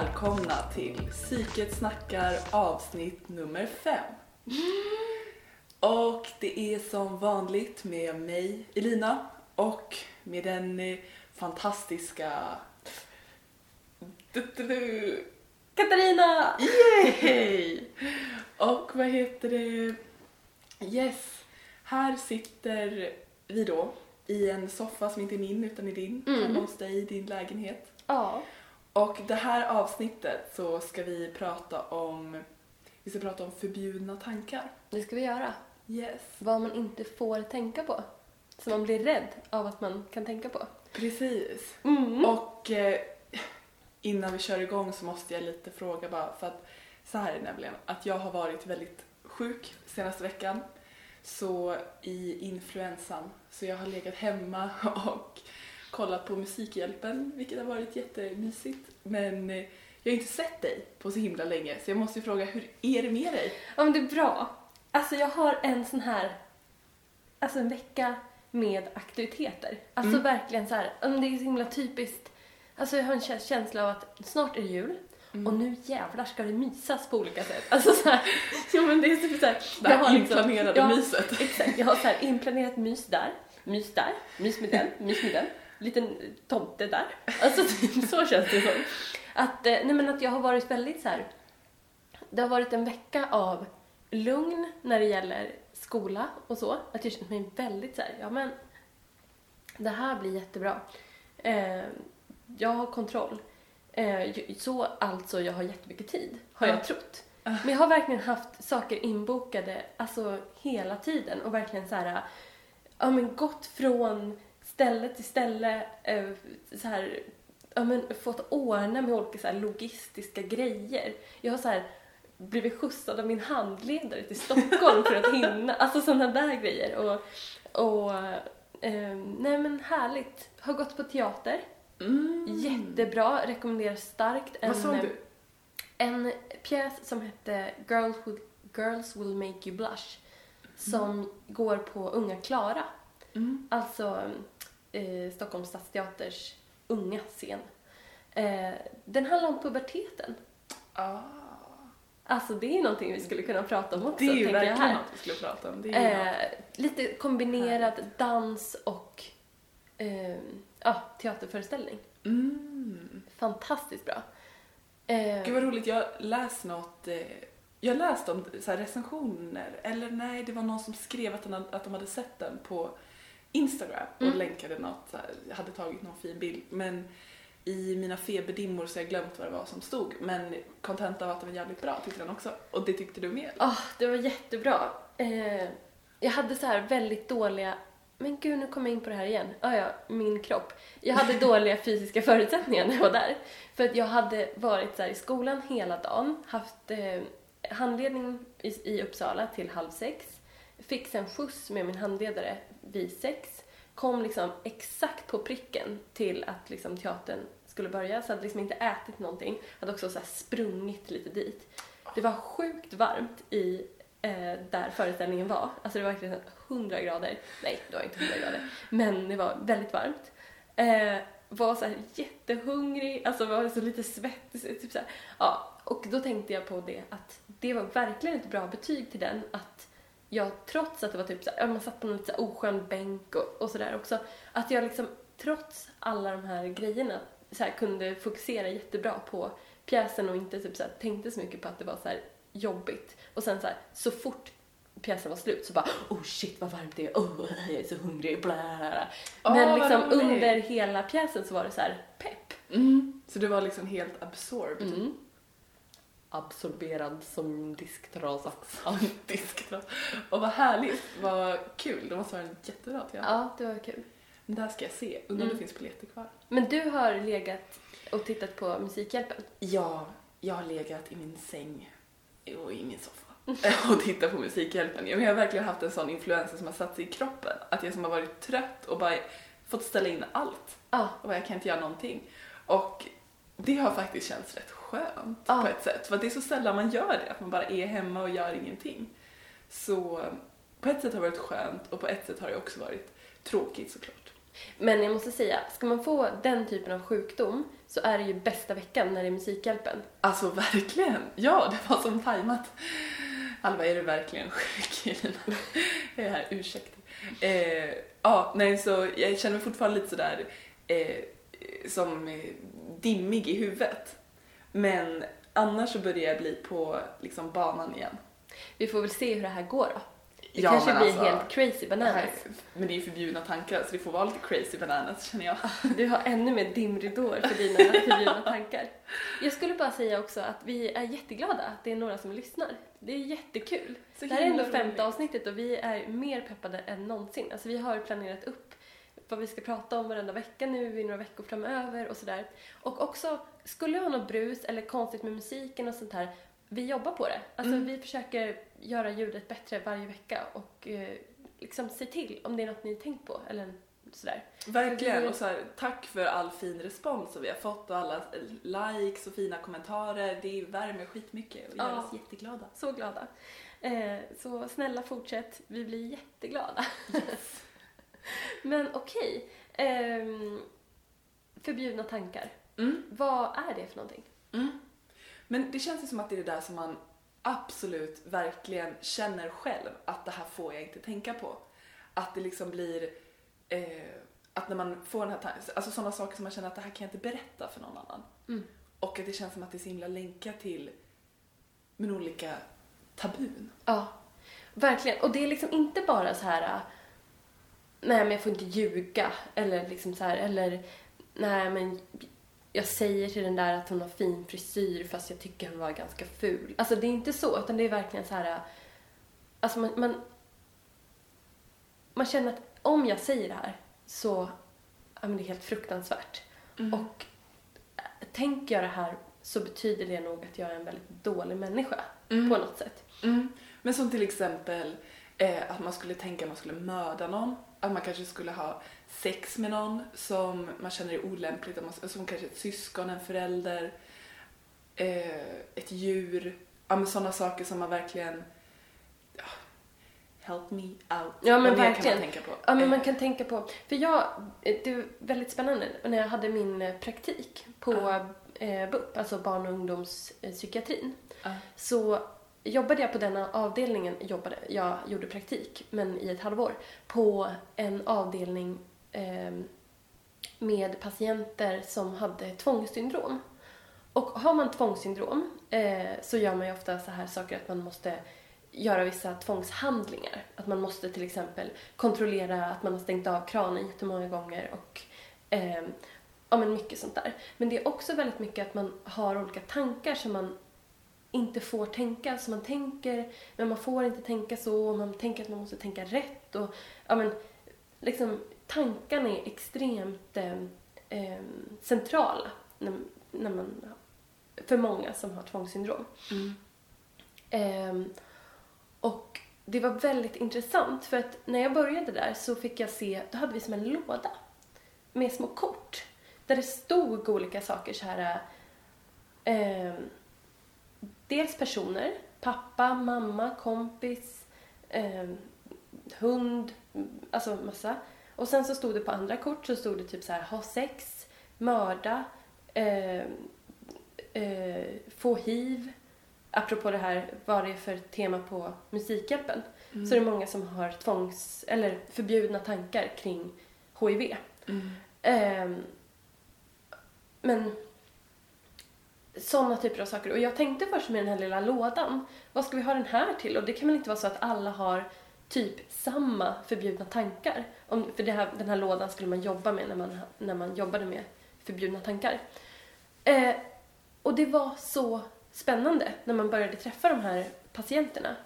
Välkomna till Psyket snackar avsnitt nummer fem. Och det är som vanligt med mig, Elina, och med den eh, fantastiska... Katarina! Yay! Och vad heter det? Yes, här sitter vi då i en soffa som inte är min utan är din, Mm. hemma hos dig i din lägenhet. Ja. Och det här avsnittet så ska vi prata om, vi ska prata om förbjudna tankar. Det ska vi göra. Yes. Vad man inte får tänka på. Som man blir rädd av att man kan tänka på. Precis. Mm. Och eh, innan vi kör igång så måste jag lite fråga bara för att så här är det nämligen att jag har varit väldigt sjuk senaste veckan. Så i influensan. Så jag har legat hemma och kollat på Musikhjälpen vilket har varit jättemysigt. Men eh, jag har inte sett dig på så himla länge så jag måste ju fråga hur är det med dig? Ja men det är bra. Alltså jag har en sån här, alltså en vecka med aktiviteter. Alltså Mm. verkligen så här, ja, det är så himla typiskt. Alltså jag har en kä- känsla av att snart är det jul Mm. och nu jävlar ska det mysas på olika sätt. Alltså så här, ja men det är typ så här. Det här jag har liksom- inplanerade ja, myset. Exakt, jag har så här inplanerat mys där, mys där, mys med den, mys med den, liten tomte där. Alltså så känns det som. Att, eh, nej men att jag har varit väldigt så här. det har varit en vecka av lugn när det gäller skola och så. Att jag känner mig väldigt så här, ja men det här blir jättebra. Eh, jag har kontroll. Eh, så alltså jag har jättemycket tid, har Ja. jag trott. Men jag har verkligen haft saker inbokade alltså hela tiden och verkligen så här, ja men gått från ställe till ställe, eh, så här, ja men fått ordna med olika så här logistiska grejer. Jag har så här blivit skjutsad av min handledare till Stockholm för att hinna, alltså sådana där grejer. Och, och eh, nej men härligt. Har gått på teater. Mm. Jättebra, rekommenderar starkt. Vad sa du? en pjäs som hette Girls will, Girls will make you blush som går på Unga Klara. Mm. Alltså eh, Stockholms stadsteaters unga scen. Eh, den handlar om puberteten. Ah. Alltså det är någonting vi skulle kunna prata om också, Det är ju verkligen här. något vi skulle prata om. Eh, lite kombinerad dans och eh, ja, teaterföreställning. Mm. Fantastiskt bra. Eh, Gud vad roligt, jag läste något, eh, jag läste om så recensioner, eller nej, det var någon som skrev att, hade- att de hade sett den på Instagram och Mm. länkade något, här, hade tagit någon fin bild. Men i mina feberdimmor så har jag glömt vad det var som stod. Men kontentan var att det var jävligt bra, tyckte den också. Och det tyckte du med? Ah, det var jättebra. Eh, jag hade så här väldigt dåliga... Men gud, nu kommer jag in på det här igen. Ah, ja, min kropp. Jag hade dåliga fysiska förutsättningar när jag var där. För att jag hade varit så här i skolan hela dagen, haft eh, handledning i, i Uppsala till halv sex, fick sen skjuts med min handledare vid sex, kom liksom exakt på pricken till att liksom teatern skulle börja, så hade liksom inte ätit någonting, hade också så här sprungit lite dit. Det var sjukt varmt i eh, där föreställningen var. Alltså det var verkligen 100 grader. Nej, det var inte 100 grader. Men det var väldigt varmt. Eh, var så här jättehungrig, alltså var så lite svettig. Typ så här. Ja, och då tänkte jag på det att det var verkligen ett bra betyg till den att jag trots att det var typ så här, man satt på en lite så här oskön bänk och, och sådär också, att jag liksom trots alla de här grejerna så här, kunde fokusera jättebra på pjäsen och inte typ så här, tänkte så mycket på att det var så här jobbigt. Och sen så här, så fort pjäsen var slut så bara oh shit vad varmt det är, oh jag är så hungrig, bla bla, bla. Åh, Men liksom under hela pjäsen så var det så pepp. Mm. Så du var liksom helt absorbed? Mm. Absorberad som disktrasa. Disktratt. Och vad härligt, vad kul. Det måste vara en jättebra teater. Ja, det var kul. Men det här ska jag se. Undrar om Mm. det finns biljetter kvar. Men du har legat och tittat på Musikhjälpen? Ja, jag har legat i min säng och i min soffa och tittat på Musikhjälpen. Jag har verkligen haft en sån influensa som har satt sig i kroppen. Att jag som har varit trött och bara fått ställa in allt. Ja. Och bara, jag kan inte göra någonting. Och det har faktiskt känts rätt skönt Ja. på ett sätt. För det är så sällan man gör det, att man bara är hemma och gör ingenting. Så på ett sätt har det varit skönt och på ett sätt har det också varit tråkigt såklart. Men jag måste säga, ska man få den typen av sjukdom så är det ju bästa veckan när det är Musikhjälpen. Alltså verkligen. Ja, det var som tajmat. Alva, är du verkligen sjuk? Jag är här, ursäkta. Eh, ja, nej så jag känner mig fortfarande lite sådär eh, som dimmig i huvudet. Men annars så börjar jag bli på liksom banan igen. Vi får väl se hur det här går då. Det Ja, kanske blir alltså, helt crazy Det här, bananas. men det är ju förbjudna tankar så det får vara lite crazy bananas känner jag. Du har ännu mer dimridåer för dina förbjudna tankar. Jag skulle bara säga också att vi är jätteglada att det är några som lyssnar. Det är jättekul. Så det här är ändå femte avsnittet och vi är mer peppade än någonsin. Alltså vi har planerat upp vad vi ska prata om varenda vecka nu i några veckor framöver och sådär. Och också, skulle jag ha något brus eller konstigt med musiken och sånt här, vi jobbar på det. Alltså Mm. vi försöker göra ljudet bättre varje vecka och eh, liksom se till om det är något ni tänkt på eller sådär. Verkligen. Vi- Och så här, tack för all fin respons som vi har fått och alla likes och fina kommentarer. Det värmer skitmycket och gör Ja. oss jätteglada. Så glada. Eh, så snälla fortsätt, vi blir jätteglada. Men okej, ehm, förbjudna tankar. Mm. Vad är det för någonting? Mm. Men det känns ju som att det är det där som man absolut verkligen känner själv att det här får jag inte tänka på. Att det liksom blir eh, att när man får den här tanken, alltså sådana saker som man känner att det här kan jag inte berätta för någon annan. Mm. Och att det känns som att det är så himla länkat till men olika tabun. Ja, verkligen. Och det är liksom inte bara så här, nej men jag får inte ljuga, eller liksom så här, eller nej men jag säger till den där att hon har fin frisyr fast jag tycker hon var ganska ful. Alltså det är inte så, utan det är verkligen så här, alltså man, man, man känner att om jag säger det här så, ja men det är helt fruktansvärt. Mm. Och äh, tänker jag det här så betyder det nog att jag är en väldigt dålig människa Mm. på något sätt. Mm. Men som till exempel eh, att man skulle tänka att man skulle mörda någon. Att man kanske skulle ha sex med någon som man känner är olämpligt. Som kanske ett syskon, en förälder, eh, ett djur. Ja men sådana saker som man verkligen... Ja, help me out. Ja, men mer kan verkligen. man tänka på? Ja, men man Eh, kan tänka på, för jag, det är väldigt spännande, när jag hade min eh, praktik på eh, BUP, alltså barn och ungdomspsykiatrin, ja. så jobbade jag på denna avdelningen, jobbade, jag gjorde praktik, men i ett halvår, på en avdelning eh, med patienter som hade tvångssyndrom. Och har man tvångssyndrom eh, så gör man ju ofta så här saker att man måste göra vissa tvångshandlingar. Att man måste till exempel kontrollera att man har stängt av kranen jättemånga gånger och eh, ja, men mycket sånt där. Men det är också väldigt mycket att man har olika tankar som man inte får tänka. Så man tänker, men man får inte tänka så. Och man tänker att man måste tänka rätt. Och, ja, men, liksom, tankarna är extremt eh, eh, centrala när, när man, för många som har tvångssyndrom. Mm. Ehm, och det var väldigt intressant för att när jag började där så fick jag se, då hade vi som en låda med små kort där det stod olika saker så här. ehm, dels personer, pappa, mamma, kompis, ehm, hund, alltså massa. Och sen så stod det på andra kort så stod det typ så här ha sex, mörda, ehm, eh, få hiv, apropå det här vad det är för tema på Musikhjälpen, Mm. så är det många som har tvångs eller förbjudna tankar kring HIV. Mm. Ehm, men sådana typer av saker. Och jag tänkte först med den här lilla lådan, vad ska vi ha den här till? Och det kan väl inte vara så att alla har typ samma förbjudna tankar? Om, för det här, den här lådan skulle man jobba med när man, när man jobbade med förbjudna tankar. Eh, och det var så spännande när man började träffa de här patienterna.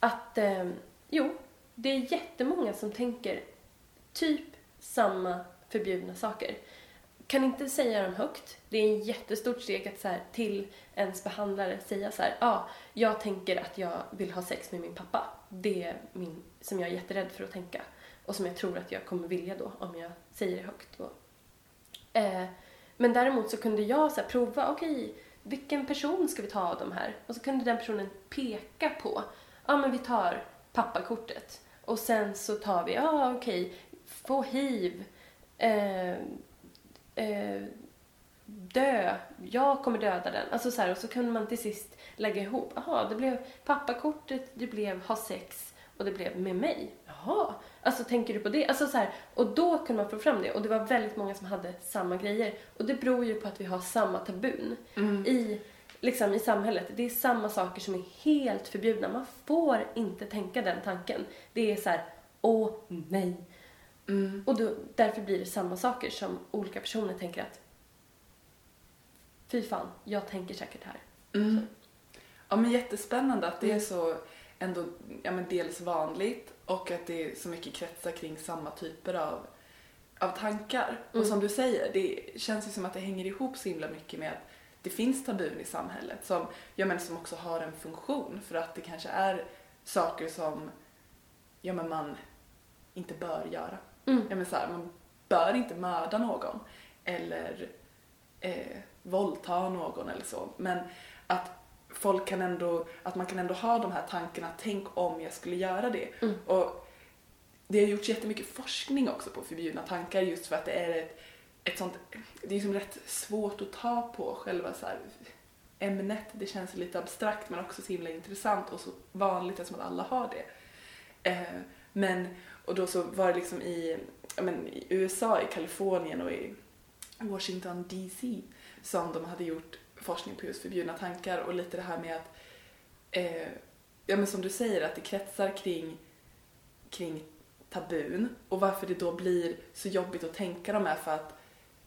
Att, eh, jo, det är jättemånga som tänker typ samma förbjudna saker. Kan inte säga dem högt. Det är en jättestort steg att så här, till ens behandlare säga så här, ja, ah, jag tänker att jag vill ha sex med min pappa. Det är min, som jag är jätterädd för att tänka. Och som jag tror att jag kommer vilja då om jag säger det högt. Och, eh, men däremot så kunde jag så här, prova, okej, vilken person ska vi ta av de här? Och så kunde den personen peka på, ja men vi tar pappakortet. Och sen så tar vi, ja okej, få hiv, eh, eh, dö, jag kommer döda den. Alltså så här, och så kunde man till sist lägga ihop, jaha, det blev pappakortet, det blev ha sex och det blev med mig. Jaha, alltså tänker du på det? Alltså så här, och då kunde man få fram det och det var väldigt många som hade samma grejer. Och det beror ju på att vi har samma tabun i, liksom, i samhället. Det är samma saker som är helt förbjudna. Man får inte tänka den tanken. Det är så här, åh nej. Mm. Och då, därför blir det samma saker som olika personer tänker att fy fan, jag tänker säkert här. Mm. Ja men jättespännande att det är så ändå ja, men dels vanligt och att det är så mycket kretsar kring samma typer av, av tankar. Och som du säger, det känns ju som att det hänger ihop så himla mycket med att det finns tabun i samhället som, ja, men som också har en funktion för att det kanske är saker som ja, men man inte bör göra. Mm. Ja, men så här, man bör inte mörda någon eller eh, våldta någon eller så. Men att folk kan ändå, att man kan ändå ha de här tankarna, tänk om jag skulle göra det. Mm. Och det har gjorts jättemycket forskning också på förbjudna tankar just för att det är ett, ett sånt, det är liksom rätt svårt att ta på själva så här ämnet. Det känns lite abstrakt men också så himla intressant och så vanligt eftersom att alla har det. Eh, men, och då så var det liksom i, men, i USA, i Kalifornien och i Washington DC som de hade gjort forskning på just förbjudna tankar och lite det här med att, eh, ja men som du säger, att det kretsar kring, kring tabun och varför det då blir så jobbigt att tänka dem är för att,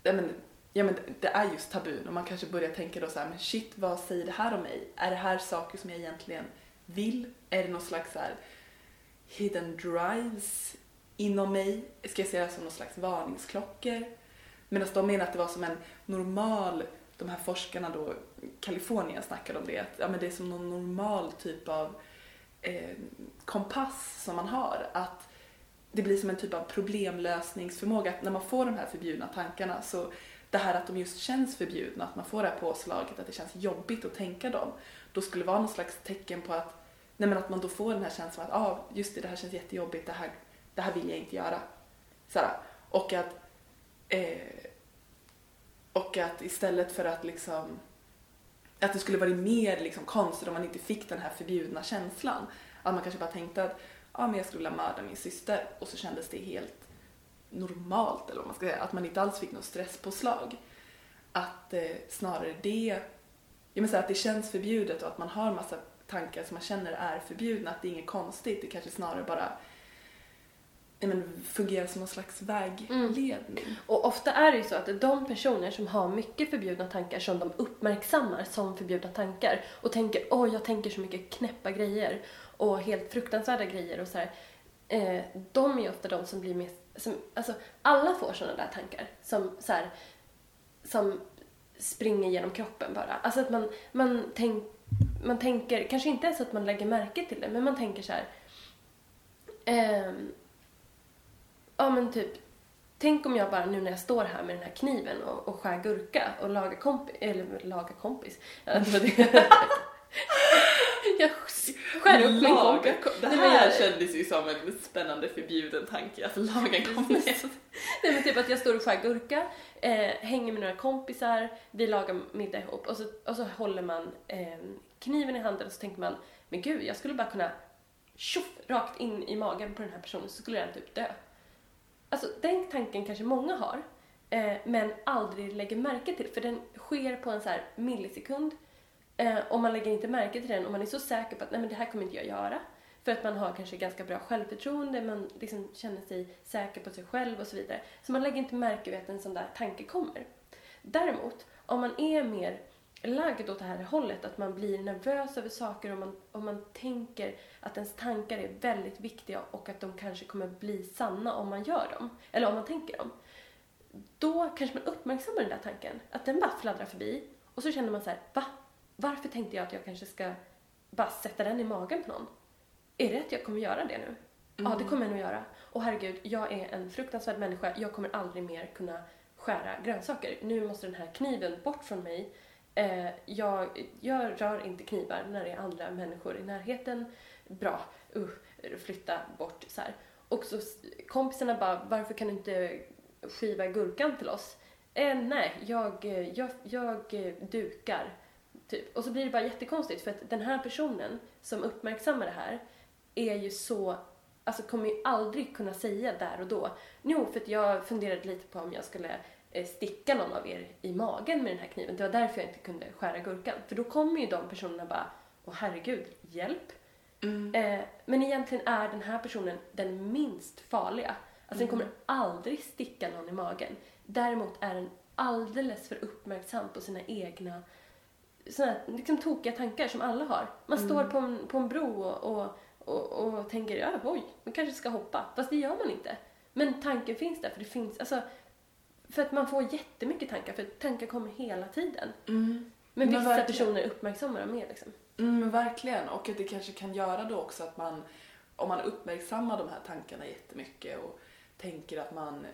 ja men, ja men det är just tabun och man kanske börjar tänka då så här, men shit vad säger det här om mig? Är det här saker som jag egentligen vill? Är det någon slags så här hidden drives inom mig? Ska jag säga som någon slags varningsklockor? Medan de menar att det var som en normal, de här forskarna då, Kalifornien snackade om det, att ja, men det är som någon normal typ av eh, kompass som man har. Att det blir som en typ av problemlösningsförmåga, att när man får de här förbjudna tankarna så det här att de just känns förbjudna, att man får det här påslaget, att det känns jobbigt att tänka dem, då skulle det vara någon slags tecken på att, nej men att man då får den här känslan att ah, just det, det här känns jättejobbigt, det här, det här vill jag inte göra. Såhär. Och att Eh, och att istället för att liksom att det skulle varit mer liksom konstigt om man inte fick den här förbjudna känslan. Att man kanske bara tänkte att ah, men jag skulle vilja mörda min syster och så kändes det helt normalt eller vad man ska säga. Att man inte alls fick något stresspåslag. Att eh, snarare det, jag menar såhär att det känns förbjudet och att man har massa tankar som man känner är förbjudna, att det är inget konstigt. Det kanske snarare bara men, fungerar som någon slags vägledning. Mm. Och ofta är det ju så att de personer som har mycket förbjudna tankar som de uppmärksammar som förbjudna tankar och tänker åh jag tänker så mycket knäppa grejer och helt fruktansvärda grejer och så här, eh, de är ju ofta de som blir mest, som, alltså alla får sådana där tankar som så här, som springer genom kroppen bara. Alltså att man, man, tänk, man tänker, kanske inte ens att man lägger märke till det, men man tänker så här. ehm, ja men typ, tänk om jag bara nu när jag står här med den här kniven och, och skär gurka och lagar kompis, eller lagar kompis. Ja, det var det. jag skär upp min kompis. kom- Det här jag- kändes ju som en spännande förbjuden tanke, att laga en kompis. Nej men typ att jag står och skär gurka, eh, hänger med några kompisar, vi lagar middag ihop och så, och så håller man eh, kniven i handen och så tänker man, men gud jag skulle bara kunna tjoff, rakt in i magen på den här personen så skulle den typ dö. Alltså den tanken kanske många har, eh, men aldrig lägger märke till för den sker på en så här millisekund eh, och man lägger inte märke till den och man är så säker på att nej men det här kommer inte jag göra. För att man har kanske ganska bra självförtroende, man liksom känner sig säker på sig själv och så vidare. Så man lägger inte märke vid att en sån där tanke kommer. Däremot, om man är mer lagd åt det här hållet, att man blir nervös över saker och man, och man tänker att ens tankar är väldigt viktiga och att de kanske kommer bli sanna om man gör dem, eller om man tänker dem. Då kanske man uppmärksammar den där tanken, att den bara fladdrar förbi och så känner man så här, va? Varför tänkte jag att jag kanske ska bara sätta den i magen på någon? Är det att jag kommer göra det nu? Ja, det kommer jag nog göra. Och herregud, jag är en fruktansvärd människa. Jag kommer aldrig mer kunna skära grönsaker. Nu måste den här kniven bort från mig. Eh, jag, jag rör inte knivar när det är andra människor i närheten. Bra, uh, flytta bort så här. Och så kompisarna bara, varför kan du inte skiva gurkan till oss. Eh, nej, jag, eh, jag, jag eh, dukar. Typ. Och så blir det bara jättekonstigt för att den här personen som uppmärksammar det här är ju så, alltså kommer ju aldrig kunna säga där och då. Jo, för att jag funderade lite på om jag skulle sticka någon av er i magen med den här kniven. Det var därför jag inte kunde skära gurkan. För då kommer ju de personerna bara, åh herregud, hjälp. Mm. Eh, men egentligen är den här personen den minst farliga. Alltså den kommer aldrig sticka någon i magen. Däremot är den alldeles för uppmärksam på sina egna såna liksom tokiga tankar som alla har. Man står på en, på en bro och, och, och, och tänker ja, oj, man kanske ska hoppa. Fast det gör man inte. Men tanken finns där, för det finns, alltså, för att man får jättemycket tankar, för tankar kommer hela tiden. Mm. Men Men vissa verkligen. personer uppmärksammar dem mer liksom. Mm, men verkligen. Och att det kanske kan göra då också att man, om man uppmärksammar de här tankarna jättemycket och tänker att man,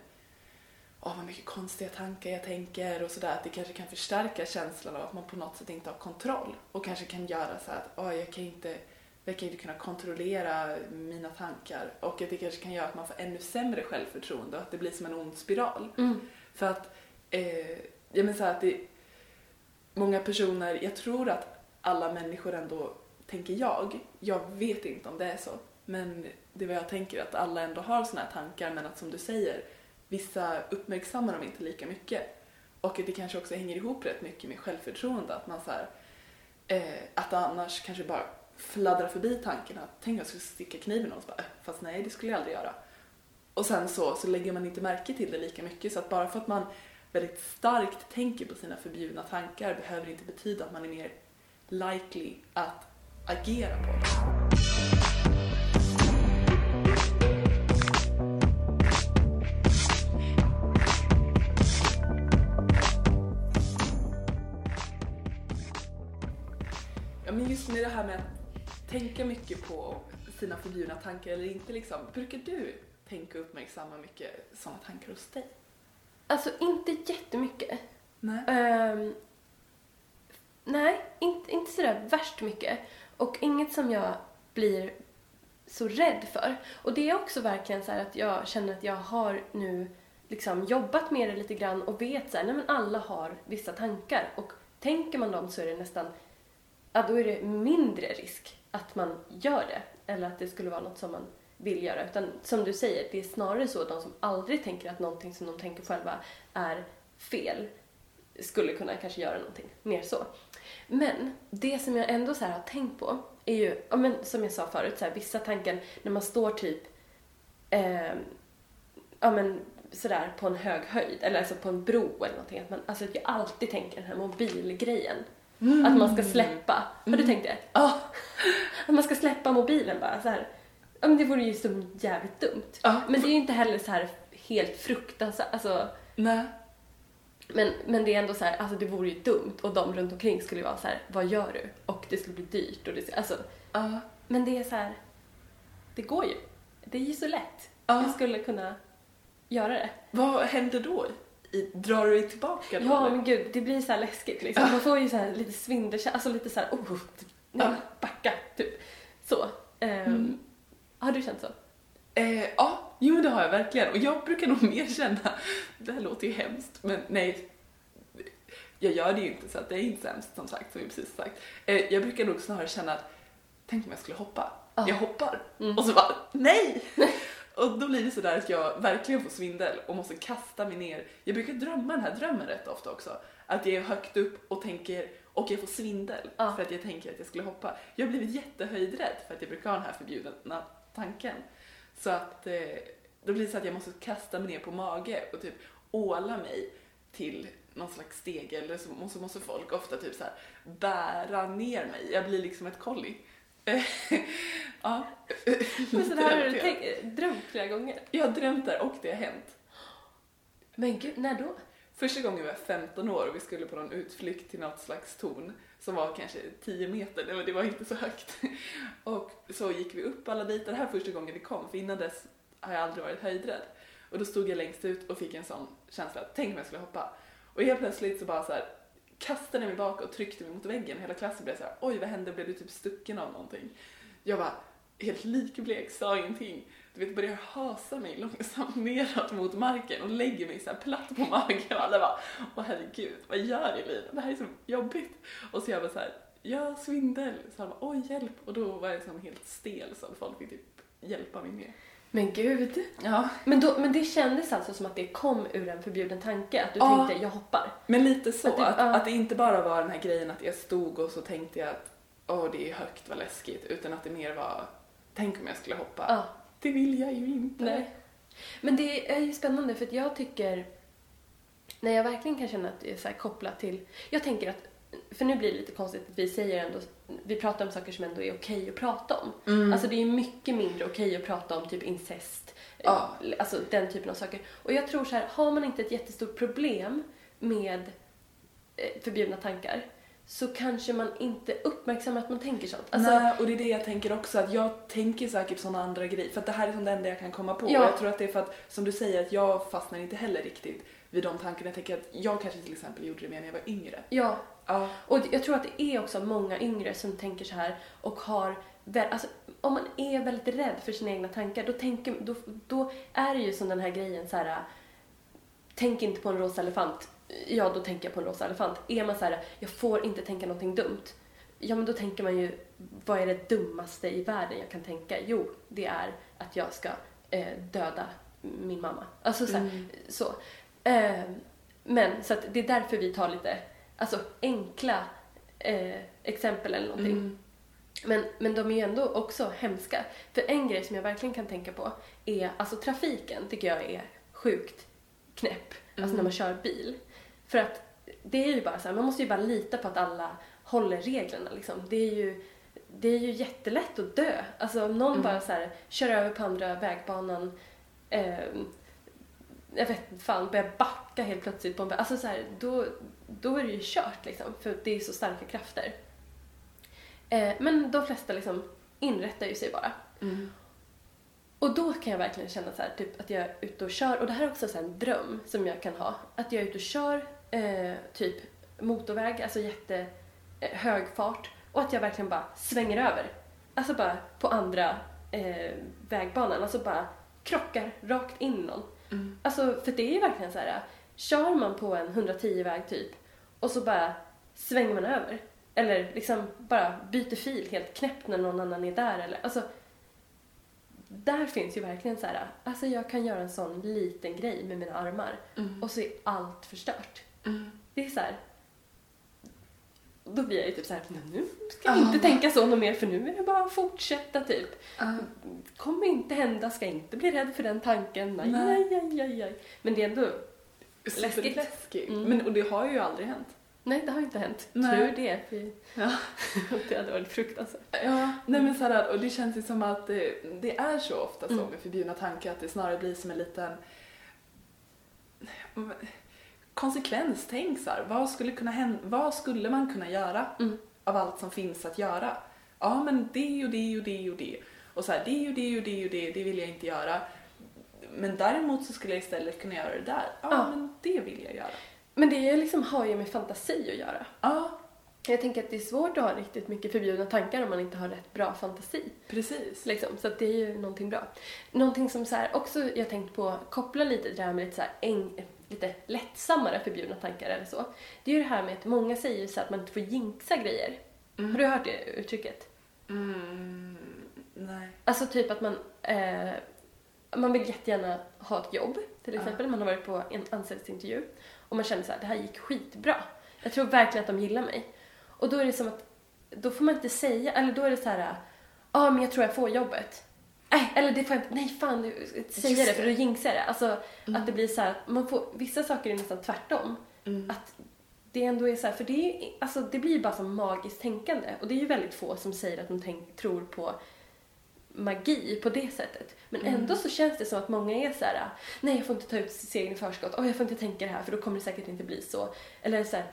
åh vad mycket konstiga tankar jag tänker och sådär, att det kanske kan förstärka känslan av att man på något sätt inte har kontroll och kanske kan göra så att, åh jag kan inte, jag kan inte kunna kontrollera mina tankar och att det kanske kan göra att man får ännu sämre självförtroende och att det blir som en ond spiral. För att, eh, jag menar så här att det, många personer, jag tror att alla människor ändå, tänker jag, jag vet inte om det är så, men det är vad jag tänker att alla ändå har såna här tankar men att som du säger, vissa uppmärksammar dem inte lika mycket. Och att det kanske också hänger ihop rätt mycket med självförtroende, att man så här, eh, att annars kanske bara fladdrar förbi tanken att tänk om jag skulle sticka kniven och någon, bara, äh, fast nej det skulle jag aldrig göra. Och sen så, så lägger man inte märke till det lika mycket så att bara för att man väldigt starkt tänker på sina förbjudna tankar behöver inte betyda att man är mer likely att agera på dem. Ja, men just med det här med att tänka mycket på sina förbjudna tankar eller inte liksom. Brukar du tänka och uppmärksamma mycket sådana tankar hos dig? Alltså inte jättemycket. Nej. Ehm, nej, inte, inte sådär värst mycket. Och inget som jag blir så rädd för. Och det är också verkligen så här att jag känner att jag har nu liksom jobbat med det lite grann och vet så här, nej men alla har vissa tankar och tänker man dem så är det nästan, ja då är det mindre risk att man gör det eller att det skulle vara något som man vill göra. Utan som du säger, det är snarare så att de som aldrig tänker att någonting som de tänker själva är fel skulle kunna kanske göra någonting mer så. Men det som jag ändå så här har tänkt på är ju, ja, men som jag sa förut, så här, vissa tankar när man står typ eh, ja, men, sådär på en hög höjd eller alltså på en bro eller någonting. Att man, alltså att jag alltid tänker den här mobilgrejen. Att man ska släppa. Har du tänkt det? Ja. Att man ska släppa mobilen bara så här. Ja men det vore ju så jävligt dumt. Ja. Men det är ju inte heller så här helt fruktansvärt, alltså Nej. men, men det är ändå så här, alltså det vore ju dumt och de runt omkring skulle ju vara så här, vad gör du? Och det skulle bli dyrt och det alltså, Ja. men det är så här, det går ju. Det är ju så lätt. Ja. Jag skulle kunna göra det. Vad händer då? I, drar du dig tillbaka då? Ja eller? men gud, det blir så här läskigt liksom. Man får ju så här lite svindel, alltså lite så här, oh, nej, Ja. backa, typ. Så. Ehm, Har du känt så? Eh, ja, jo men det har jag verkligen. Och jag brukar nog mer känna, det här låter ju hemskt, men nej, jag gör det ju inte så att det är inte sämst som sagt, som vi precis sagt. Eh, jag brukar nog snarare känna att, tänk om jag skulle hoppa. Ja. Jag hoppar. Mm. Och så bara, nej! och då blir det sådär att jag verkligen får svindel och måste kasta mig ner. Jag brukar drömma den här drömmen rätt ofta också. Att jag är högt upp och tänker, och jag får svindel Ja. för att jag tänker att jag skulle hoppa. Jag har blivit jättehöjdrädd för att jag brukar ha den här förbjudna tanken. Så att eh, då blir det så att jag måste kasta mig ner på mage och typ åla mig till någon slags steg eller så måste, måste folk ofta typ så här bära ner mig. Jag blir liksom ett kolli. ja. Men så det här har du tänkt, drömt flera gånger. Jag har drömt det och det har hänt. Men gud, när då? Första gången var jag 15 år och vi skulle på någon utflykt till något slags torn som var kanske 10 meter, men det var inte så högt. Och så gick vi upp alla dit, det här var första gången vi kom, för innan dess har jag aldrig varit höjdrädd. Och då stod jag längst ut och fick en sån känsla, tänk om jag skulle hoppa. Och helt plötsligt så bara så här kastade jag mig bak och tryckte mig mot väggen och hela klassen blev så här, oj vad hände, blev du typ stucken av någonting? Jag var helt likblek, sa ingenting du vet, börjar hasa mig långsamt neråt mot marken och lägger mig så platt på magen och alla bara åh herregud, vad gör Elina? Det här är så jobbigt. Och så jag bara så här, ja svindel. Så han bara oj hjälp och då var jag liksom helt stel så folk fick typ hjälpa mig med. Men gud. Ja. Men, då, men det kändes alltså som att det kom ur en förbjuden tanke? Att du Ja. tänkte, jag hoppar? Men lite så, Att att det- det, ja. att, det inte bara var den här grejen att jag stod och så tänkte jag att åh det är högt, vad läskigt, utan att det mer var tänk om jag skulle hoppa. Ja. Det vill jag ju inte. Nej. Men det är ju spännande för att jag tycker, när jag verkligen kan känna att det är så här kopplat till, jag tänker att, för nu blir det lite konstigt att vi säger ändå, vi pratar om saker som ändå är okej att prata om. Mm. Alltså det är mycket mindre okej att prata om typ incest, Ja. alltså den typen av saker. Och jag tror så här, har man inte ett jättestort problem med eh, förbjudna tankar så kanske man inte uppmärksammar att man tänker sånt. Alltså, Nej, och det är det jag tänker också, att jag tänker säkert på sådana andra grejer, för att det här är som det enda jag kan komma på. Ja. Och jag tror att det är för att, som du säger, att jag fastnar inte heller riktigt vid de tankarna. Jag tänker att jag kanske till exempel gjorde det mer när jag var yngre. ja, Ja. Och jag tror att det är också många yngre som tänker så här och har alltså, om man är väldigt rädd för sina egna tankar då, tänker, då, då är det ju som den här grejen så här tänk inte på en rosa elefant. Ja, då tänker jag på en rosa elefant. Är man så här, jag får inte tänka någonting dumt. Ja, men då tänker man ju, vad är det dummaste i världen jag kan tänka? Jo, det är att jag ska eh, döda min mamma. Alltså så. Här, Mm. så. Eh, men så att det är därför vi tar lite alltså, enkla eh, exempel eller någonting. Mm. Men, men de är ju ändå också hemska. För en grej som jag verkligen kan tänka på är, alltså trafiken tycker jag är sjukt knäpp. Alltså Mm. när man kör bil. För att det är ju bara så här, man måste ju bara lita på att alla håller reglerna liksom. Det är ju, det är ju jättelätt att dö. Alltså om någon Mm. bara så här kör över på andra vägbanan, eh, jag vet fan, börjar backa helt plötsligt på en. Alltså så här, då, då är det ju kört liksom. För det är så starka krafter. Eh, men de flesta liksom inrättar ju sig bara. Mm. Och då kan jag verkligen känna så här, typ att jag är ute och kör, och det här är också så en dröm som jag kan ha. Att jag är ute och kör eh, typ motorväg, alltså jätte eh, hög fart och att jag verkligen bara svänger över. Alltså bara på andra eh, vägbanan, alltså bara krockar rakt in någon. Mm. Alltså för det är ju verkligen så här, kör man på en 110-väg typ och så bara svänger man över. Eller liksom bara byter fil helt knäppt när någon annan är där eller alltså där finns ju verkligen så här, alltså jag kan göra en sån liten grej med mina armar Mm. och så är allt förstört. Mm. Det är så här. Då blir jag ju typ så här, "Nej, nu ska jag inte tänka så något mer för nu är det bara att fortsätta typ. Ah. Kommer inte hända, ska inte bli rädd för den tanken. Nej, Nej. nej, nej, nej. Men det är ändå, Läskigt. Läskigt. Mm. Men, och det har ju aldrig hänt. nej det har inte hänt. Nej. Tur det. För Ja. det hade varit fruktansvärt. Ja, nej men såhär, och det känns ju som att det, det är så ofta så Mm. med förbjudna tankar att det snarare blir som en liten konsekvenstänk så här. Vad skulle, kunna hända, vad skulle man kunna göra Mm. av allt som finns att göra? Ja, men det och det och det och det. Och så här, det och det och det och det, det vill jag inte göra. Men däremot så skulle jag istället kunna göra det där. Ja, Ja. men det vill jag göra. Men det är liksom, har ju med fantasi att göra. Ja, Jag tänker att det är svårt att ha riktigt mycket förbjudna tankar om man inte har rätt bra fantasi. precis. Liksom. Så att det är ju någonting bra. Någonting som så här, också jag tänkt på, koppla lite det här med lite, så här, lite lättsammare förbjudna tankar eller så. Det är ju det här med att många säger så att man inte får jinxa grejer. Mm. Har du hört det uttrycket? Mm, nej. Alltså typ att man, eh, man vill jättegärna ha ett jobb till exempel. Man har varit på en anställningsintervju och man känner så här, det här gick skitbra. Jag tror verkligen att de gillar mig. Och då är det som att, då får man inte säga, eller då är det så här, ja ah, men jag tror jag får jobbet. Nej, eller det får jag nej fan, du- Just det för då jinxar det. Alltså Mm. att det blir så här, man får, vissa saker är nästan tvärtom. Mm. Att det ändå är så här, för det, är, alltså, det blir bara som magiskt tänkande. Och det är ju väldigt få som säger att de tänk, tror på magi på det sättet. Men Mm. ändå så känns det som att många är så här: nej jag får inte ta ut segern i förskott, oh, jag får inte tänka det här för då kommer det säkert inte bli så. Eller så här,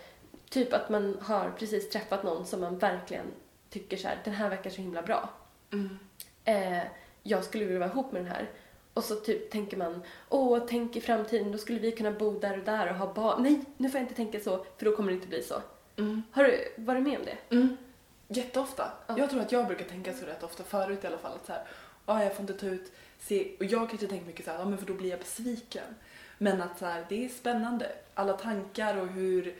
typ att man har precis träffat någon som man verkligen tycker så här, den här verkar så himla bra. Mm. Eh, jag skulle vilja vara ihop med den här. Och så typ tänker man, åh, tänk i framtiden, då skulle vi kunna bo där och där och ha barn. Nej, nu får jag inte tänka så, för då kommer det inte bli så. Mm. Har du varit med om det? Mm. Jätteofta. Ja. Jag tror att jag brukar tänka så rätt ofta förut i alla fall. Att så här, ah, jag får inte ta ut se, och jag kanske tänker mycket så här, ja men för då blir jag besviken. Men att så här, det är spännande. Alla tankar och hur,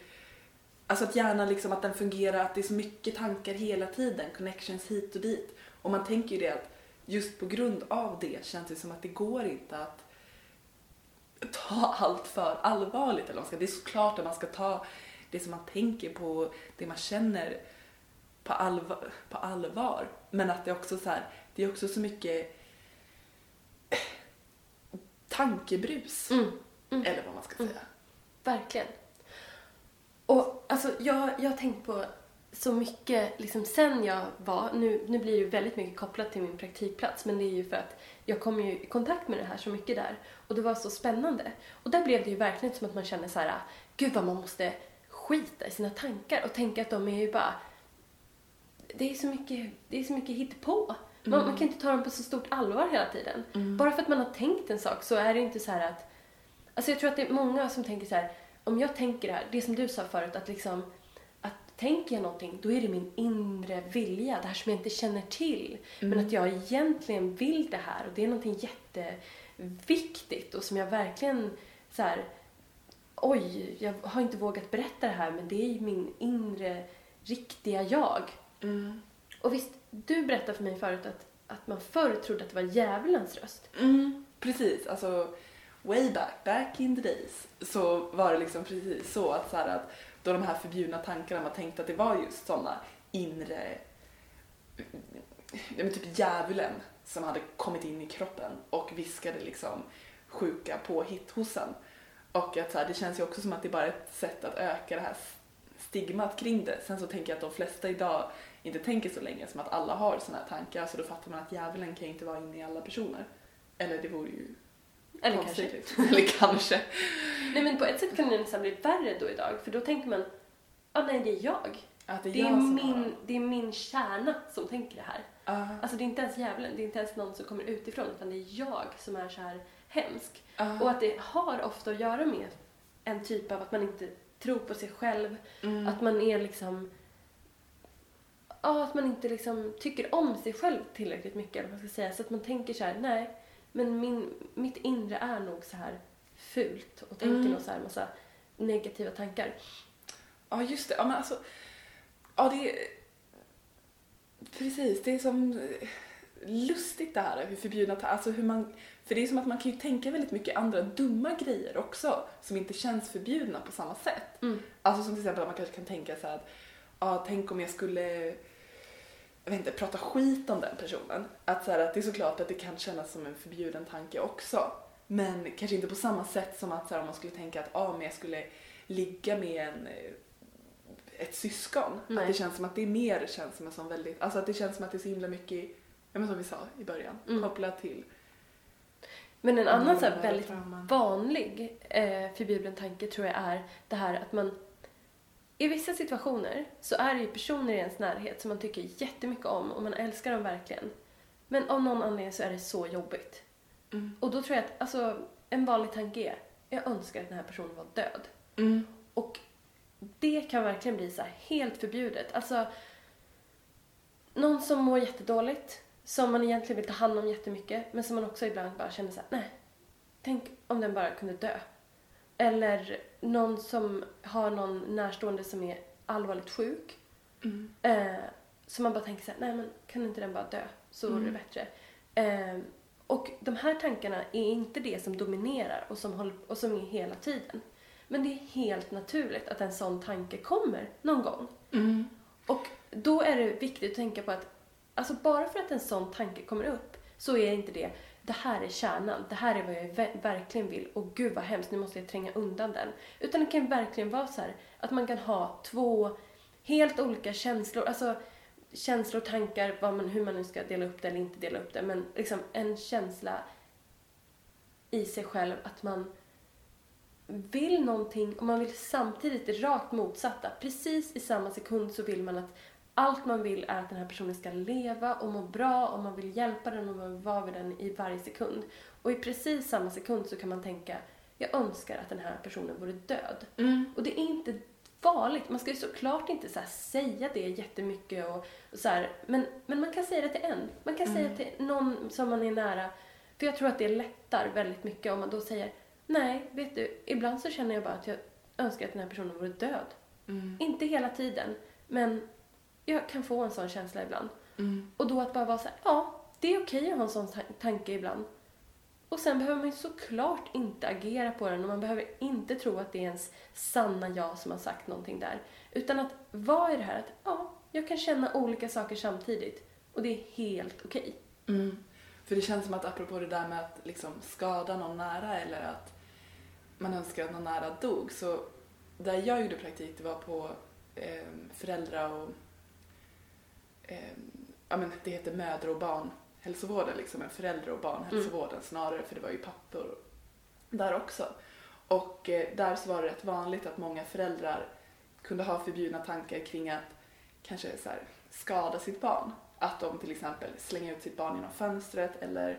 alltså att hjärnan liksom, att den fungerar, att det är så mycket tankar hela tiden, connections hit och dit. Och man tänker ju det att just på grund av det känns det som att det går inte att ta allt för allvarligt. Eller man ska. Det är såklart att man ska ta det som man tänker på, det man känner på allvar. På allvar. Men att det också så här, det är också så mycket tankebrus. Mm. Mm. Eller vad man ska säga. Verkligen. Och alltså, jag, jag har tänkt på så mycket, liksom sen jag var, nu, nu blir det ju väldigt mycket kopplat till min praktikplats, men det är ju för att jag kom ju i kontakt med det här så mycket där. Och det var så spännande. Och där blev det ju verkligen som att man känner så här, gud vad man måste skita i sina tankar och tänka att de är ju bara, det är så mycket, det är så mycket hittepå. Man, man kan inte ta dem på så stort allvar hela tiden. Bara för att man har tänkt en sak så är det inte så här att, alltså jag tror att det är många som tänker så här, om jag tänker det här, det som du sa förut, att liksom tänker jag någonting, då är det min inre vilja, det här som jag inte känner till. Men att jag egentligen vill det här och det är någonting jätteviktigt och som jag verkligen så här, oj, jag har inte vågat berätta det här men det är ju min inre riktiga jag. Mm. Och visst, du berättade för mig förut att, att man förr trodde att det var djävulens röst. Mm, precis, alltså way back, back in the days så var det liksom precis så att, så här, att då de här förbjudna tankarna man tänkte att det var just sådana inre, ja, men typ djävulen som hade kommit in i kroppen och viskade liksom sjuka påhitt hos en. Och att så här, det känns ju också som att det är bara ett sätt att öka det här stigmat kring det. Sen så tänker jag att de flesta idag inte tänker så länge som att alla har sådana här tankar så då fattar man att djävulen kan ju inte vara inne i alla personer. Eller det vore ju eller kanske. Eller kanske. Nej men på ett sätt kan det nästan bli värre då idag för då tänker man, ja nej det är jag. Att det är, Det är, jag som har- min, det är min kärna som tänker det här. Ja, Alltså det är inte ens djävulen, det är inte ens någon som kommer utifrån utan det är jag som är så här hemsk. ja. Och att det har ofta att göra med en typ av att man inte tror på sig själv, Mm. att man är liksom Ja, att man inte liksom tycker om sig själv tillräckligt mycket, eller vad man ska säga. Så att man tänker så här, nej, men min, mitt inre är nog så här fult och tänker Mm. nog så här massa negativa tankar. Ja, just det. Ja, men alltså, ja, det är... Precis, det är som eh, lustigt det här hur förbjudna alltså hur man För det är som att man kan ju tänka väldigt mycket andra dumma grejer också som inte känns förbjudna på samma sätt. Mm. Alltså som till exempel att man kanske kan tänka så här att ja, tänk om jag skulle jag vet inte, prata skit om den personen. Att, så här, att det är såklart att det kan kännas som en förbjuden tanke också. Men kanske inte på samma sätt som att så här, om man skulle tänka att ah, men jag skulle ligga med en, eh, ett syskon. Nej. Att det känns som att det är mer känns som en sån väldigt, alltså att det känns som att det är så himla mycket, ja men som vi sa i början, Mm. kopplat till Men en annan så här väldigt vanlig eh, förbjuden tanke tror jag är det här att man i vissa situationer så är det ju personer i ens närhet som man tycker jättemycket om och man älskar dem verkligen. Men av någon anledning så är det så jobbigt. Mm. Och då tror jag att alltså, en vanlig tanke är jag önskar att den här personen var död. Mm. Och det kan verkligen bli så helt förbjudet. Alltså, någon som mår jättedåligt, som man egentligen vill ta hand om jättemycket, men som man också ibland bara känner så här, nej, tänk om den bara kunde dö. Eller någon som har någon närstående som är allvarligt sjuk, Mm. eh, så man bara tänker så här, nej men kan inte den bara dö, så vore det Mm. bättre. Eh, och de här tankarna är inte det som dominerar och som, håller, och som är hela tiden. Men det är helt naturligt att en sån tanke kommer någon gång. Mm. Och då är det viktigt att tänka på att alltså bara för att en sån tanke kommer upp så är inte det det här är kärnan, det här är vad jag verkligen vill och gud vad hemskt, nu måste jag tränga undan den. Utan det kan verkligen vara så här att man kan ha två helt olika känslor, alltså känslor, tankar, vad man, hur man nu ska dela upp det eller inte dela upp det, men liksom en känsla i sig själv att man vill någonting och man vill samtidigt det rakt motsatta. Precis i samma sekund så vill man att allt man vill är att den här personen ska leva och må bra och man vill hjälpa den och man vill vara med den i varje sekund. Och i precis samma sekund så kan man tänka jag önskar att den här personen vore död. Mm. Och det är inte farligt. Man ska ju såklart inte så säga det jättemycket och, och så här, men, men man kan säga det till en. Man kan säga till någon som man är nära För jag tror att det lättar väldigt mycket om man då säger nej, vet du, ibland så känner jag bara att jag önskar att den här personen vore död. Mm. Inte hela tiden, men jag kan få en sån känsla ibland. Mm. Och då att bara vara så här, ja, det är okej att ha en sån ta- tanke ibland. Och sen behöver man ju såklart inte agera på den och man behöver inte tro att det är ens sanna jag som har sagt någonting där. Utan att vara i det här att, ja, jag kan känna olika saker samtidigt och det är helt okej. Mm. För det känns som att apropå det där med att liksom skada någon nära eller att man önskar att någon nära dog så där jag gjorde praktik det var på eh, föräldra och ja men det heter mödra och barnhälsovården liksom, men föräldra och barnhälsovården snarare för det var ju pappor där också. Och eh, där så var det rätt vanligt att många föräldrar kunde ha förbjudna tankar kring att kanske så här, skada sitt barn. Att de till exempel slänger ut sitt barn genom fönstret eller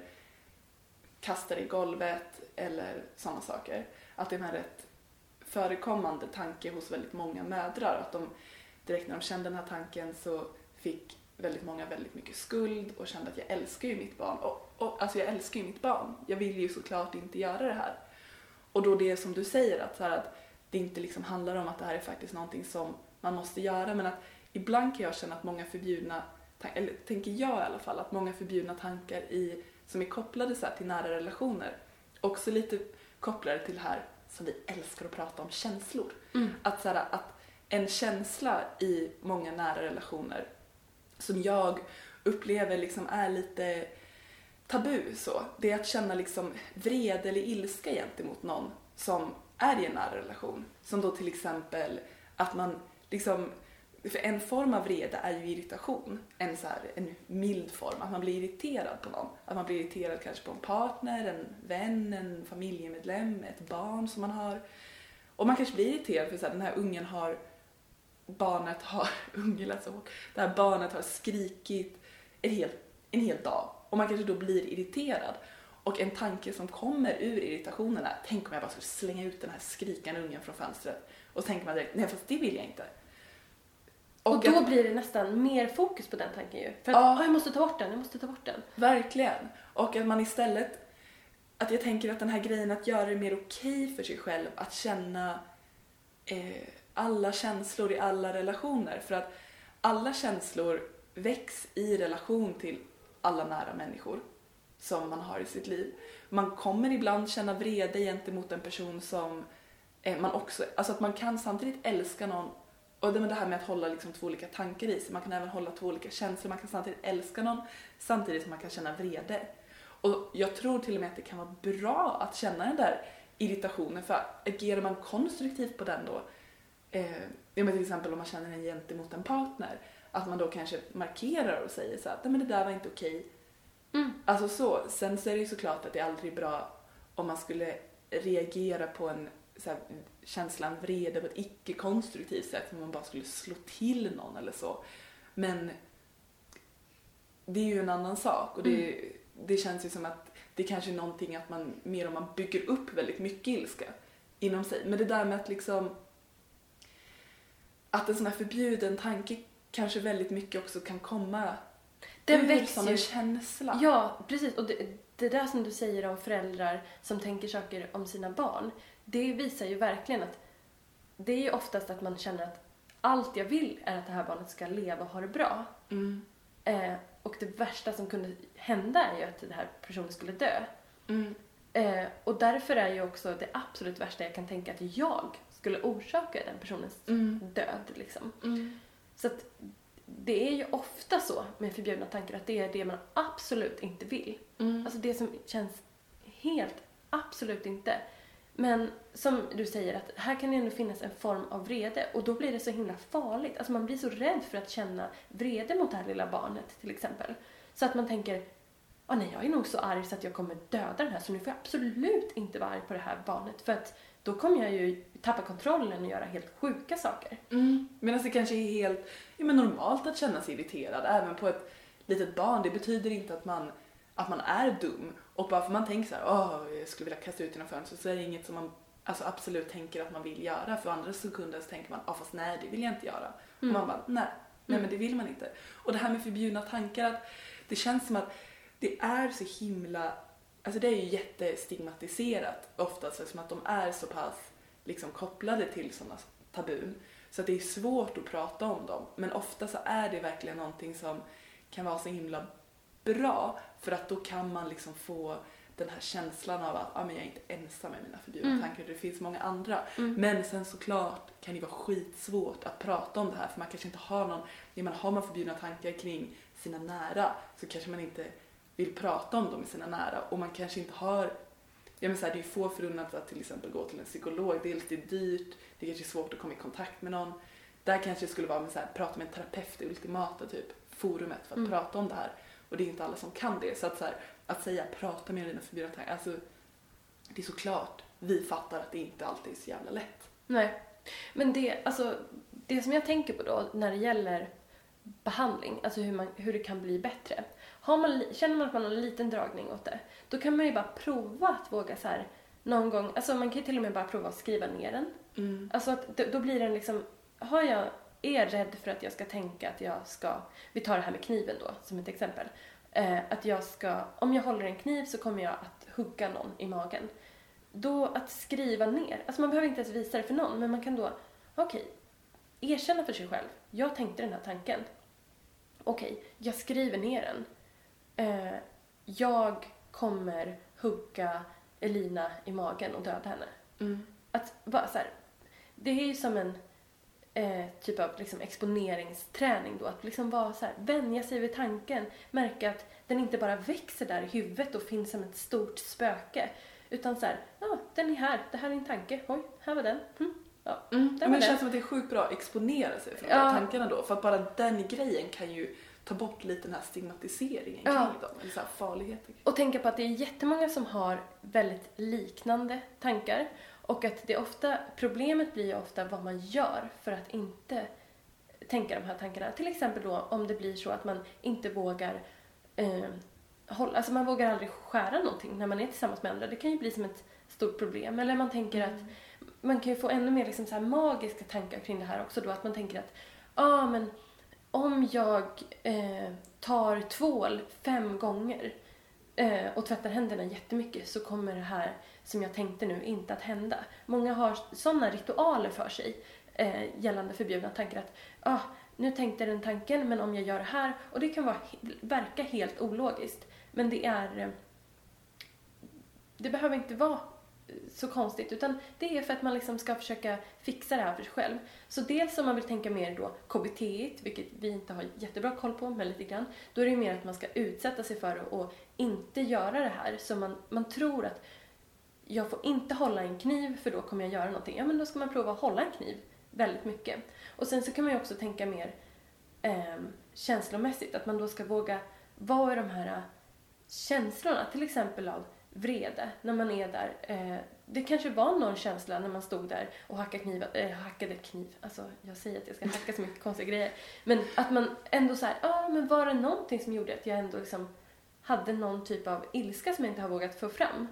kastar i golvet eller sådana saker. Att det är en rätt förekommande tanke hos väldigt många mödrar. Att de direkt när de kände den här tanken så fick väldigt många väldigt mycket skuld och kände att jag älskar ju mitt barn. Och, och, alltså jag älskar ju mitt barn. Jag vill ju såklart inte göra det här. Och då det som du säger att, så här, att det inte liksom handlar om att det här är faktiskt någonting som man måste göra men att ibland kan jag känna att många förbjudna, eller tänker jag i alla fall, att många förbjudna tankar i, som är kopplade så till nära relationer också lite kopplade till det här som vi älskar att prata om, känslor. Att, så här, att en känsla i många nära relationer som jag upplever liksom är lite tabu så, det är att känna liksom vrede eller ilska gentemot någon som är i en nära relation. Som då till exempel att man liksom, för en form av vrede är ju irritation, en, så här, en mild form, att man blir irriterad på någon. Att man blir irriterad kanske på en partner, en vän, en familjemedlem, ett barn som man har. Och man kanske blir irriterad för att den här ungen har, barnet har, ungen lät så hårt, det här barnet har skrikit en hel, en hel dag och man kanske då blir irriterad. Och en tanke som kommer ur irritationen är, tänk om jag bara skulle slänga ut den här skrikande ungen från fönstret. Och så tänker man direkt, nej fast det vill jag inte. Och, då att- blir det nästan mer fokus på den tanken ju. För att, Ja. "Ah, jag måste ta bort den, jag måste ta bort den. Verkligen. Och att man istället, att jag tänker att den här grejen att göra det mer okej för sig själv att känna eh, alla känslor i alla relationer. För att alla känslor väcks i relation till alla nära människor som man har i sitt liv. Man kommer ibland känna vrede gentemot en person som eh, man också, alltså att man kan samtidigt älska någon och det det här med att hålla liksom två olika tankar i sig. Man kan även hålla två olika känslor. Man kan samtidigt älska någon samtidigt som man kan känna vrede. Och jag tror till och med att det kan vara bra att känna den där irritationen för agerar man konstruktivt på den då, eh, ja, men till exempel om man känner den gentemot en partner, att man då kanske markerar och säger så att nej men det där var inte okej. Mm. Alltså så. Sen så är det ju såklart att det aldrig är bra om man skulle reagera på en så här, känslan vrede på ett icke-konstruktivt sätt, om man bara skulle slå till någon eller så. Men det är ju en annan sak och det, det känns ju som att det kanske är någonting att man mer om man bygger upp väldigt mycket ilska inom sig. Men det där med att liksom att en sån här förbjuden tanke kanske väldigt mycket också kan komma Den ur väcks som en känsla. Ja, precis. Och det, det där som du säger om föräldrar som tänker saker om sina barn, det visar ju verkligen att det är ju oftast att man känner att allt jag vill är att det här barnet ska leva och ha det bra. Mm. Eh, och det värsta som kunde hända är ju att den här personen skulle dö. Mm. Eh, och därför är ju också det absolut värsta jag kan tänka att jag skulle orsaka den personens Mm. död. Liksom. Mm. Så att det är ju ofta så med förbjudna tankar att det är det man absolut inte vill. Mm. Alltså det som känns helt, absolut inte. Men som du säger, att här kan det ändå finnas en form av vrede och då blir det så himla farligt. Alltså man blir så rädd för att känna vrede mot det här lilla barnet till exempel. Så att man tänker, ah, nej jag är nog så arg så att jag kommer döda den här så nu får jag absolut inte vara arg på det här barnet för att då kommer jag ju tappa kontrollen och göra helt sjuka saker. Mm. Medan det kanske är helt ja, men normalt att känna sig irriterad även på ett litet barn. Det betyder inte att man, att man är dum. Och bara för man tänker så här, åh, jag skulle vilja kasta ut genom fönstret så är det inget som man alltså, absolut tänker att man vill göra. För andra sekunder så tänker man, ja fast nej det vill jag inte göra. Mm. Och man bara, nej, nej men det vill man inte. Och det här med förbjudna tankar, att det känns som att det är så himla alltså det är ju jättestigmatiserat oftast eftersom att de är så pass liksom kopplade till sådana tabun. Så att det är svårt att prata om dem. Men ofta så är det verkligen någonting som kan vara så himla bra för att då kan man liksom få den här känslan av att ah, men jag är inte ensam med mina förbjudna Mm. tankar, det finns många andra. Mm. Men sen såklart kan det vara skitsvårt att prata om det här för man kanske inte har någon, jag menar har man förbjudna tankar kring sina nära så kanske man inte vill prata om dem med sina nära och man kanske inte har, jag menar så här, det är ju få förunnat att till exempel gå till en psykolog, det är dyrt, det kanske är svårt att komma i kontakt med någon. Där kanske det skulle vara med så här, prata med en terapeut, det ultimata typ forumet för att Mm. prata om det här. Och det är inte alla som kan det. Så att, så här, att säga prata med dina förbjudna tankar, alltså det är såklart vi fattar att det inte alltid är så jävla lätt. Nej. Men det, alltså, det som jag tänker på då när det gäller behandling, alltså hur, man, hur det kan bli bättre. Man, känner man att man har en liten dragning åt det, då kan man ju bara prova att våga så här någon gång, alltså man kan ju till och med bara prova att skriva ner den. Mm. Alltså att då, då blir den liksom, har jag, är rädd för att jag ska tänka att jag ska, vi tar det här med kniven då som ett exempel. Eh, att jag ska, om jag håller en kniv så kommer jag att hugga någon i magen. Då att skriva ner, alltså man behöver inte ens visa det för någon, men man kan då, okej, erkänna för sig själv, jag tänkte den här tanken. Okej, jag skriver ner den. Eh, jag kommer hugga Elina i magen och döda henne Mm. att vara så här, det är ju som en eh, typ av liksom exponeringsträning då, att liksom vara så här, vänja sig vid tanken, märka att den inte bara växer där i huvudet och finns som ett stort spöke, utan så här, ja, den är här, det här är en tanke, oj, här var den, hm, ja, Mm. Men det känns som att det är sjukt bra att exponera sig för de Ja. tankarna då. För att bara den grejen kan ju ta bort lite den här stigmatiseringen Ja. kring dem. Eller så här farligheten. Och tänka på att det är jättemånga som har väldigt liknande tankar och att det ofta, problemet blir ju ofta vad man gör för att inte tänka de här tankarna. Till exempel då om det blir så att man inte vågar eh, hålla, alltså man vågar aldrig skära någonting när man är tillsammans med andra. Det kan ju bli som ett stort problem. Eller man tänker att man kan ju få ännu mer liksom så magiska tankar kring det här också då. Att man tänker att, ja ah, men om jag eh, tar tvål fem gånger eh, och tvättar händerna jättemycket så kommer det här som jag tänkte nu inte att hända. Många har sådana ritualer för sig eh, gällande förbjudna tankar att ah, nu tänkte jag den tanken men om jag gör det här och det kan vara, verka helt ologiskt men det är eh, det behöver inte vara så konstigt utan det är för att man liksom ska försöka fixa det här för sig själv. Så dels om man vill tänka mer då KBT, vilket vi inte har jättebra koll på, men lite grann, då är det ju mer att man ska utsätta sig för det och inte göra det här. Så man, man tror att jag får inte hålla en kniv för då kommer jag göra någonting. Ja, men då ska man prova att hålla en kniv väldigt mycket. Och sen så kan man ju också tänka mer eh, känslomässigt, att man då ska våga vara i de här äh, känslorna, till exempel av vrede, när man är där. Eh, det kanske var någon känsla när man stod där och hackade kniv, eh, hackade kniv, alltså jag säger att jag ska hacka så mycket konstiga grejer, men att man ändå så här, ja ah, men var det någonting som gjorde att jag ändå liksom hade någon typ av ilska som jag inte har vågat få fram?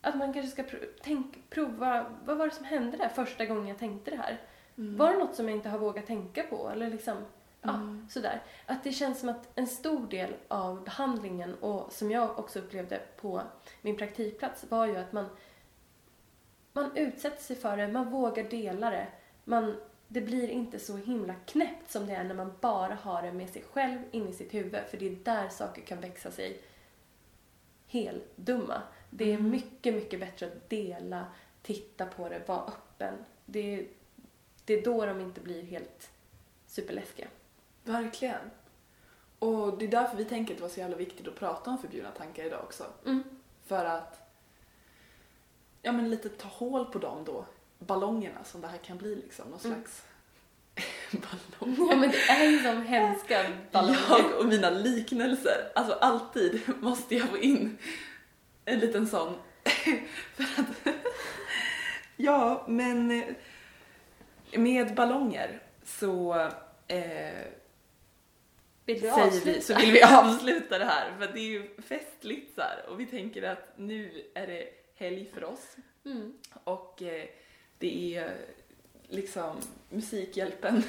Att man kanske ska pr- tänk, prova, vad var det som hände där första gången jag tänkte det här? Mm. Var det något som jag inte har vågat tänka på? Eller liksom, ja, Mm. sådär. Att det känns som att en stor del av behandlingen och som jag också upplevde på min praktikplats var ju att man, man utsätter sig för det, man vågar dela det. Man, det blir inte så himla knäppt som det är när man bara har det med sig själv in i sitt huvud. För det är där saker kan växa sig heldumma. Det är Mm. mycket, mycket bättre att dela, titta på det, vara öppen. Det det är då de inte blir helt superläskiga. Verkligen. Och det är därför vi tänker att det var så jävla viktigt att prata om förbjudna tankar idag också. Mm. För att ja, men lite ta hål på dem då, ballongerna som det här kan bli liksom, någon Mm. slags ballong. Ja men det är ju som hemska ballonger. Jag och mina liknelser, alltså alltid måste jag få in en liten sån. För att, ja, men eh, med ballonger så eh, Vill du säger avsluta? vi, så vill vi avsluta det här för det är ju festligt så här, och vi tänker att nu är det helg för oss Mm. och eh, det är liksom Musikhjälpen.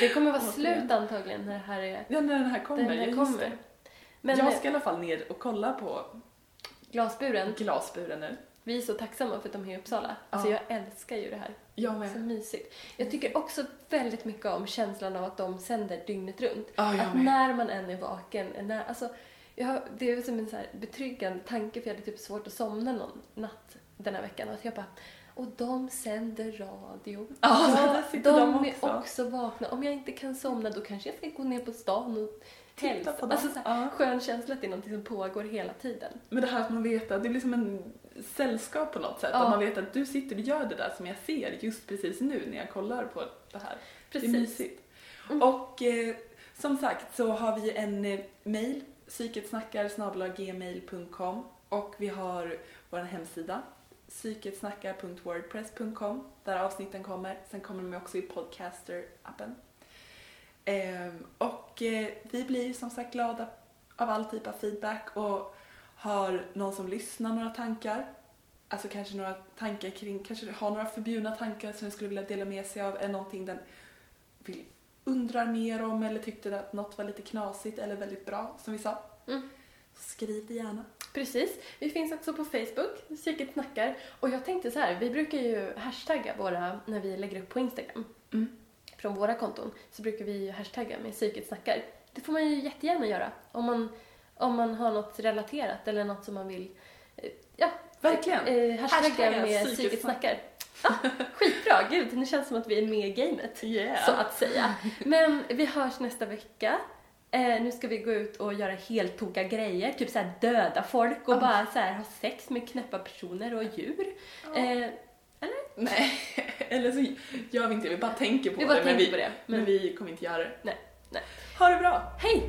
Det kommer vara slut antagligen när det här är... Ja, när den här kommer. Den här ja, kommer. Men jag eh, ska i alla fall ner och kolla på glasburen. Glasburen nu. Vi är så tacksamma för att de är i Uppsala. Alltså Ja. jag älskar ju det här. Jag Så med. mysigt. Jag tycker också väldigt mycket om känslan av att de sänder dygnet runt. Ja, jag att med. när man än är vaken, när, alltså, jag, det är som en så här betryggande tanke för jag hade typ svårt att somna någon natt den här veckan. Och att jag bara, och de sänder radio. Ja, sitter de är också. också vakna. Om jag inte kan somna då kanske jag ska gå ner på stan och Titta på dem. Alltså, så här, Ja. Skön känsla att det är något som pågår hela tiden. Men det här att man vet att det är liksom en sällskap på något sätt. Ja. Att man vet att du sitter och gör det där som jag ser just precis nu när jag kollar på det här. Precis. Det är mysigt. Mm. Och eh, som sagt så har vi en eh, mail, psyketsnackar gmail.com och vi har vår hemsida psyketsnackar.wordpress.com där avsnitten kommer. Sen kommer de också i Podcaster-appen. Ehm, och eh, vi blir som sagt glada av all typ av feedback och har någon som lyssnar några tankar, alltså kanske några tankar kring, kanske har några förbjudna tankar som den skulle vilja dela med sig av, eller någonting den vill, undrar mer om eller tyckte att något var lite knasigt eller väldigt bra, som vi sa. Mm. Skriv det gärna. Precis. Vi finns också på Facebook, Psyket snackar. Och jag tänkte så här, vi brukar ju hashtagga våra, när vi lägger upp på Instagram. Mm. Från våra konton så brukar vi ju hashtagga med Psyket snackar. Det får man ju jättegärna göra. Om man, om man har något relaterat eller något som man vill, eh, ja. Verkligen. Eh, hashtagga Hashtagga med Psyket snackar. Ja, skitbra, gud, nu känns det som att vi är med i gamet. Yeah. Så att säga. Men vi hörs nästa vecka. Eh, nu ska vi gå ut och göra helt tokiga grejer, typ så här döda folk och Ja. bara så här ha sex med knäppa personer och djur. Ja. Eh, Nej, eller så gör vi inte det, vi bara tänker på vi bara det, men, tänker vi, på det. men Men, vi kommer inte göra det. Nej, nej. Ha det bra! hej!